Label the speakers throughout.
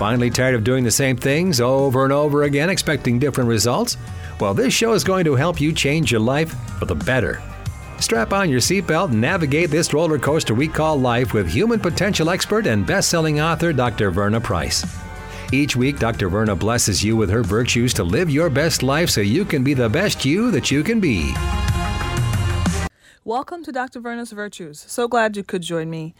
Speaker 1: Finally tired of doing the same things over and over again, expecting different results? Well, this show is going to help you change your life for the better. Strap on your seatbelt and navigate this roller coaster we call life with human potential expert and best selling author Dr. Verna Price. Each week, Dr. Verna blesses you with her virtues to live your best life so you can be the best you that you can be.
Speaker 2: Welcome to Dr. Verna's Virtues. So glad you could join me.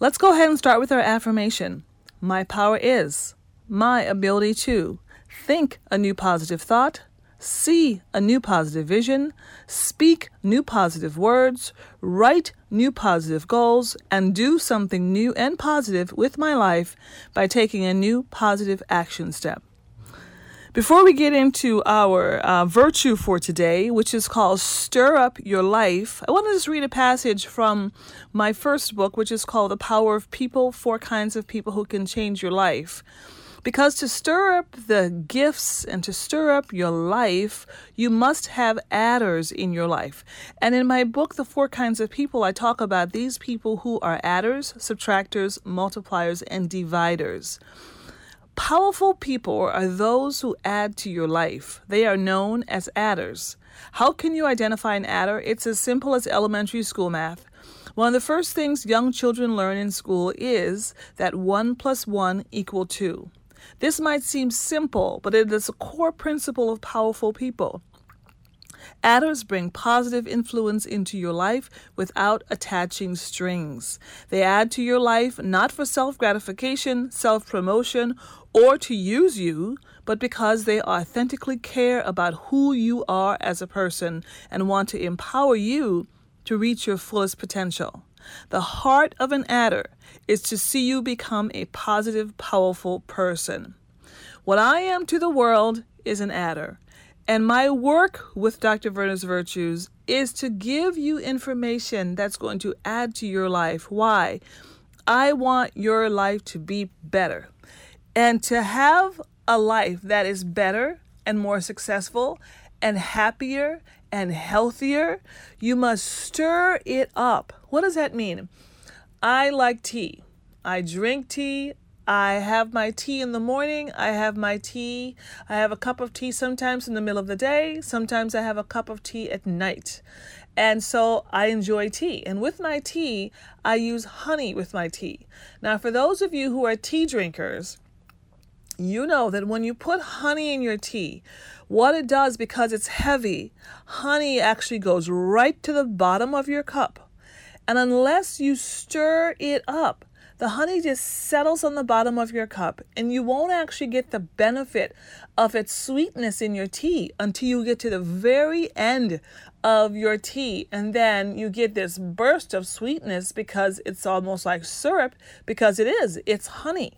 Speaker 2: Let's go ahead and start with our affirmation. My power is my ability to think a new positive thought, see a new positive vision, speak new positive words, write new positive goals, and do something new and positive with my life by taking a new positive action step. Before we get into our uh, virtue for today, which is called Stir Up Your Life, I want to just read a passage from my first book, which is called The Power of People Four Kinds of People Who Can Change Your Life. Because to stir up the gifts and to stir up your life, you must have adders in your life. And in my book, The Four Kinds of People, I talk about these people who are adders, subtractors, multipliers, and dividers. Powerful people are those who add to your life. They are known as adders. How can you identify an adder? It's as simple as elementary school math. One of the first things young children learn in school is that 1 plus 1 equal 2. This might seem simple, but it is a core principle of powerful people. Adders bring positive influence into your life without attaching strings. They add to your life not for self gratification, self promotion, or to use you, but because they authentically care about who you are as a person and want to empower you to reach your fullest potential. The heart of an adder is to see you become a positive, powerful person. What I am to the world is an adder. And my work with Dr. Verna's Virtues is to give you information that's going to add to your life. Why? I want your life to be better. And to have a life that is better and more successful and happier and healthier, you must stir it up. What does that mean? I like tea. I drink tea. I have my tea in the morning. I have my tea. I have a cup of tea sometimes in the middle of the day. Sometimes I have a cup of tea at night. And so I enjoy tea. And with my tea, I use honey with my tea. Now, for those of you who are tea drinkers, you know that when you put honey in your tea, what it does because it's heavy, honey actually goes right to the bottom of your cup. And unless you stir it up, the honey just settles on the bottom of your cup, and you won't actually get the benefit of its sweetness in your tea until you get to the very end of your tea. And then you get this burst of sweetness because it's almost like syrup, because it is, it's honey.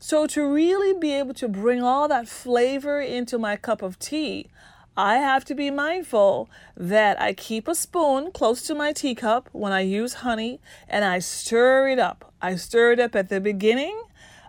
Speaker 2: So, to really be able to bring all that flavor into my cup of tea, I have to be mindful that I keep a spoon close to my teacup when I use honey and I stir it up. I stir it up at the beginning,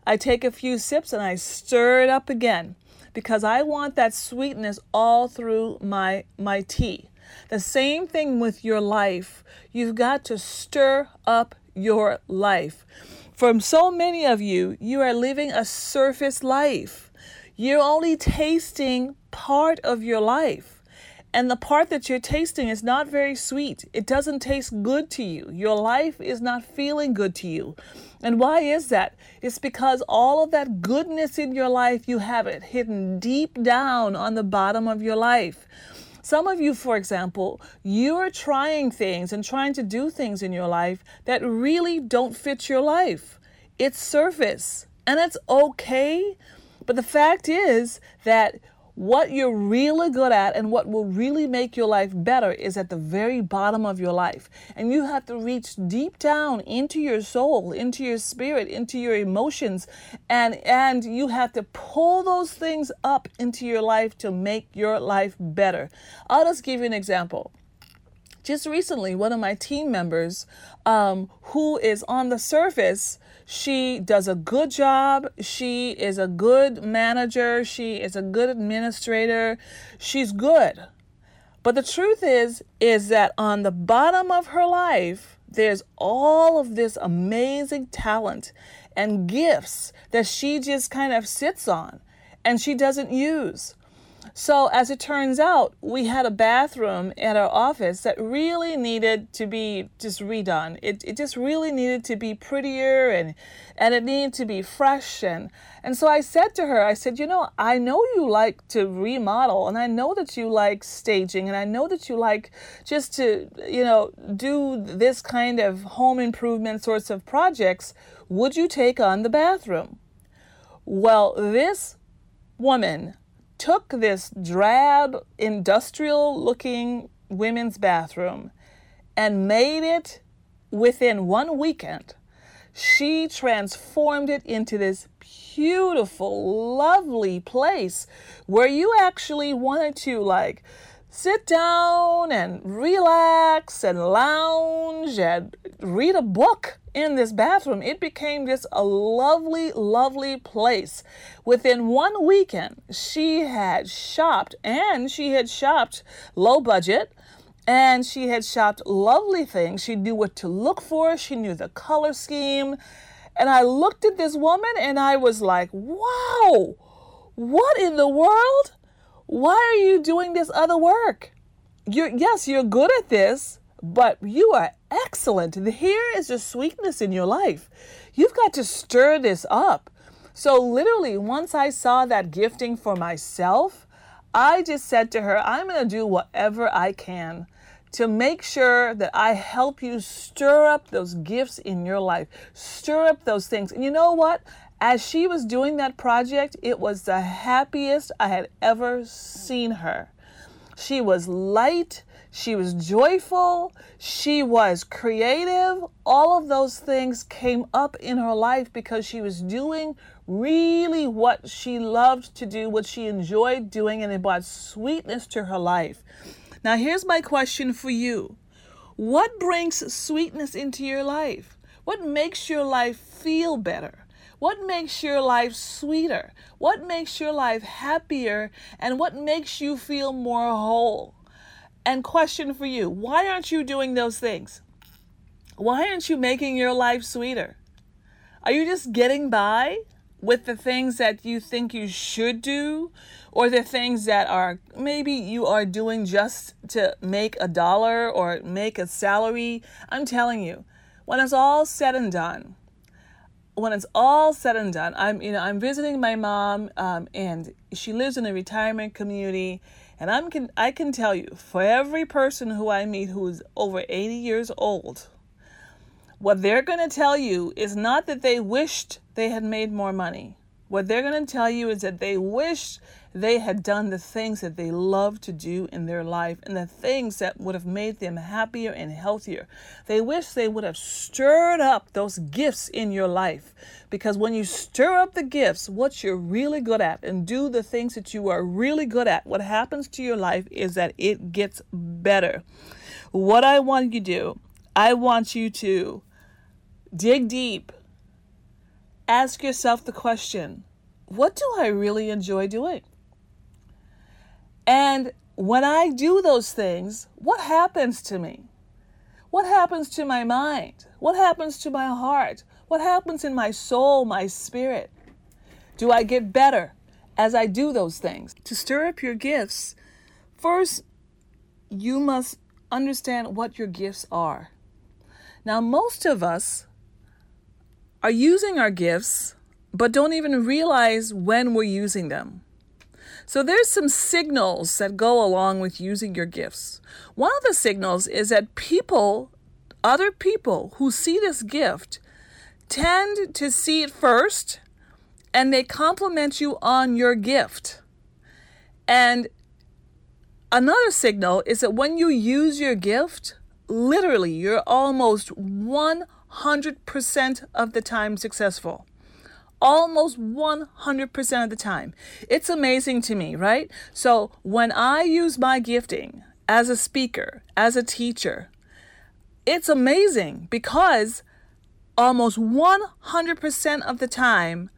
Speaker 2: I take a few sips and I stir it up again because I want that sweetness all through my my tea. The same thing with your life. You've got to stir up your life. From so many of you, you are living a surface life. You're only tasting part of your life. And the part that you're tasting is not very sweet. It doesn't taste good to you. Your life is not feeling good to you. And why is that? It's because all of that goodness in your life, you have it hidden deep down on the bottom of your life. Some of you, for example, you're trying things and trying to do things in your life that really don't fit your life. It's surface and it's okay. But the fact is that what you're really good at and what will really make your life better is at the very bottom of your life. And you have to reach deep down into your soul, into your spirit, into your emotions, and and you have to pull those things up into your life to make your life better. I'll just give you an example just recently, one of my team members, um, who is on the surface she does a good job. She is a good manager. She is a good administrator. She's good. But the truth is is that on the bottom of her life, there's all of this amazing talent and gifts that she just kind of sits on and she doesn't use. So, as it turns out, we had a bathroom at our office that really needed to be just redone. It, it just really needed to be prettier and, and it needed to be fresh. And, and so I said to her, I said, You know, I know you like to remodel and I know that you like staging and I know that you like just to, you know, do this kind of home improvement sorts of projects. Would you take on the bathroom? Well, this woman took this drab, industrial looking women's bathroom and made it within one weekend. She transformed it into this beautiful, lovely place where you actually wanted to, like, sit down and relax and lounge and read a book in this bathroom. It became just a lovely, lovely place. Within one weekend, she had shopped and she had shopped low budget and she had shopped lovely things. She knew what to look for, she knew the color scheme. And I looked at this woman and I was like, wow, what in the world? Why are you doing this other work? You're, yes, you're good at this, but you are excellent. Here is the sweetness in your life. You've got to stir this up. So, literally, once I saw that gifting for myself, I just said to her, I'm going to do whatever I can to make sure that I help you stir up those gifts in your life, stir up those things. And you know what? As she was doing that project, it was the happiest I had ever seen her. She was light. She was joyful. She was creative. All of those things came up in her life because she was doing really what she loved to do, what she enjoyed doing, and it brought sweetness to her life. Now, here's my question for you What brings sweetness into your life? What makes your life feel better? What makes your life sweeter? What makes your life happier? And what makes you feel more whole? And question for you why aren't you doing those things? Why aren't you making your life sweeter? Are you just getting by with the things that you think you should do or the things that are maybe you are doing just to make a dollar or make a salary? I'm telling you, when it's all said and done, when it's all said and done, I'm you know I'm visiting my mom, um, and she lives in a retirement community, and I'm can I can tell you, for every person who I meet who is over 80 years old, what they're going to tell you is not that they wished they had made more money. What they're going to tell you is that they wish they had done the things that they love to do in their life and the things that would have made them happier and healthier. They wish they would have stirred up those gifts in your life because when you stir up the gifts, what you're really good at, and do the things that you are really good at, what happens to your life is that it gets better. What I want you to do, I want you to dig deep ask yourself the question what do I really enjoy doing? And when I do those things, what happens to me? What happens to my mind? What happens to my heart? What happens in my soul, my spirit? Do I get better as I do those things? To stir up your gifts, first, you must understand what your gifts are. Now, most of us are using our gifts, but don't even realize when we're using them. So there's some signals that go along with using your gifts. One of the signals is that people, other people who see this gift, tend to see it first and they compliment you on your gift. And another signal is that when you use your gift, literally, you're almost 100 100% of the time successful. Almost 100% of the time. It's amazing to me, right? So when I use my gifting as a speaker, as a teacher, it's amazing because almost 100% of the time,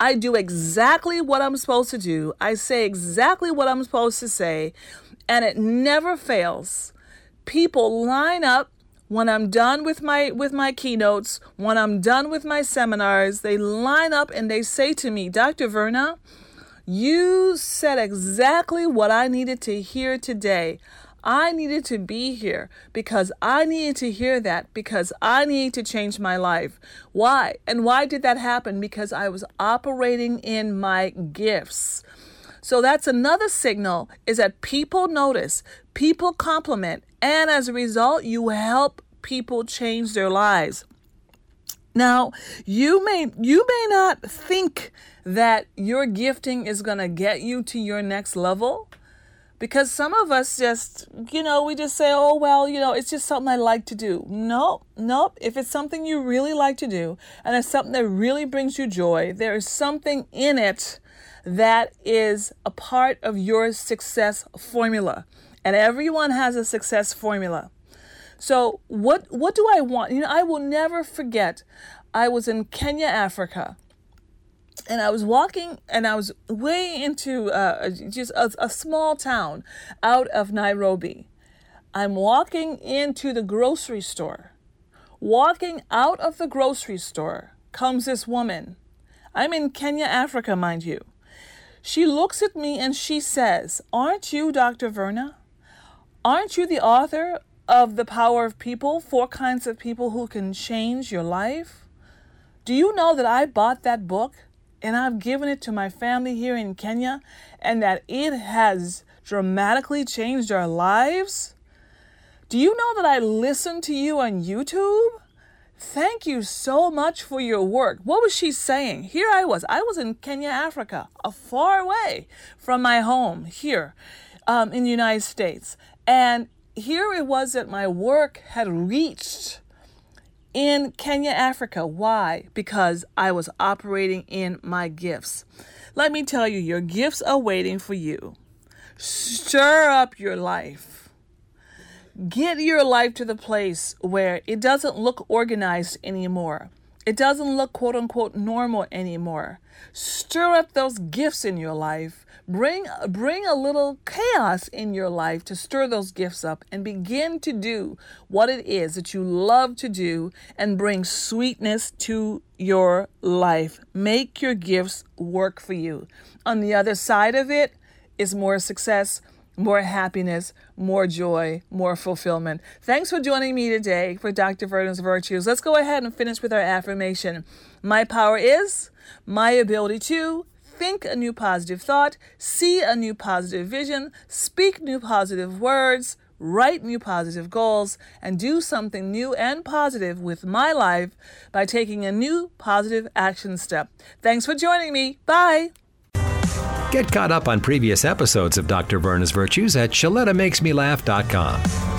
Speaker 2: I do exactly what I'm supposed to do. I say exactly what I'm supposed to say, and it never fails. People line up when I'm done with my with my keynotes, when I'm done with my seminars, they line up and they say to me, "Dr. Verna, you said exactly what I needed to hear today. I needed to be here because I needed to hear that because I needed to change my life. Why? And why did that happen? Because I was operating in my gifts. So that's another signal is that people notice, people compliment, and as a result, you help people change their lives. Now, you may you may not think that your gifting is going to get you to your next level because some of us just, you know, we just say, "Oh, well, you know, it's just something I like to do." No, nope. If it's something you really like to do and it's something that really brings you joy, there is something in it that is a part of your success formula. And everyone has a success formula. So what what do I want? You know, I will never forget. I was in Kenya, Africa, and I was walking, and I was way into uh, just a, a small town out of Nairobi. I'm walking into the grocery store. Walking out of the grocery store comes this woman. I'm in Kenya, Africa, mind you. She looks at me and she says, Aren't you Dr. Verna? Aren't you the author of The Power of People? Four kinds of people who can change your life? Do you know that I bought that book and I've given it to my family here in Kenya and that it has dramatically changed our lives? Do you know that I listen to you on YouTube? Thank you so much for your work. What was she saying? Here I was. I was in Kenya, Africa, a far away from my home here um, in the United States. And here it was that my work had reached in Kenya, Africa. Why? Because I was operating in my gifts. Let me tell you, your gifts are waiting for you. Stir up your life. Get your life to the place where it doesn't look organized anymore. It doesn't look quote unquote normal anymore. Stir up those gifts in your life. Bring bring a little chaos in your life to stir those gifts up and begin to do what it is that you love to do and bring sweetness to your life. Make your gifts work for you. On the other side of it is more success, more happiness, more joy, more fulfillment. Thanks for joining me today for Dr. Verna's Virtues. Let's go ahead and finish with our affirmation. My power is my ability to think a new positive thought, see a new positive vision, speak new positive words, write new positive goals, and do something new and positive with my life by taking a new positive action step. Thanks for joining me. Bye.
Speaker 1: Get caught up on previous episodes of Dr. Verna's Virtues at ShalettaMakesMeLaugh.com.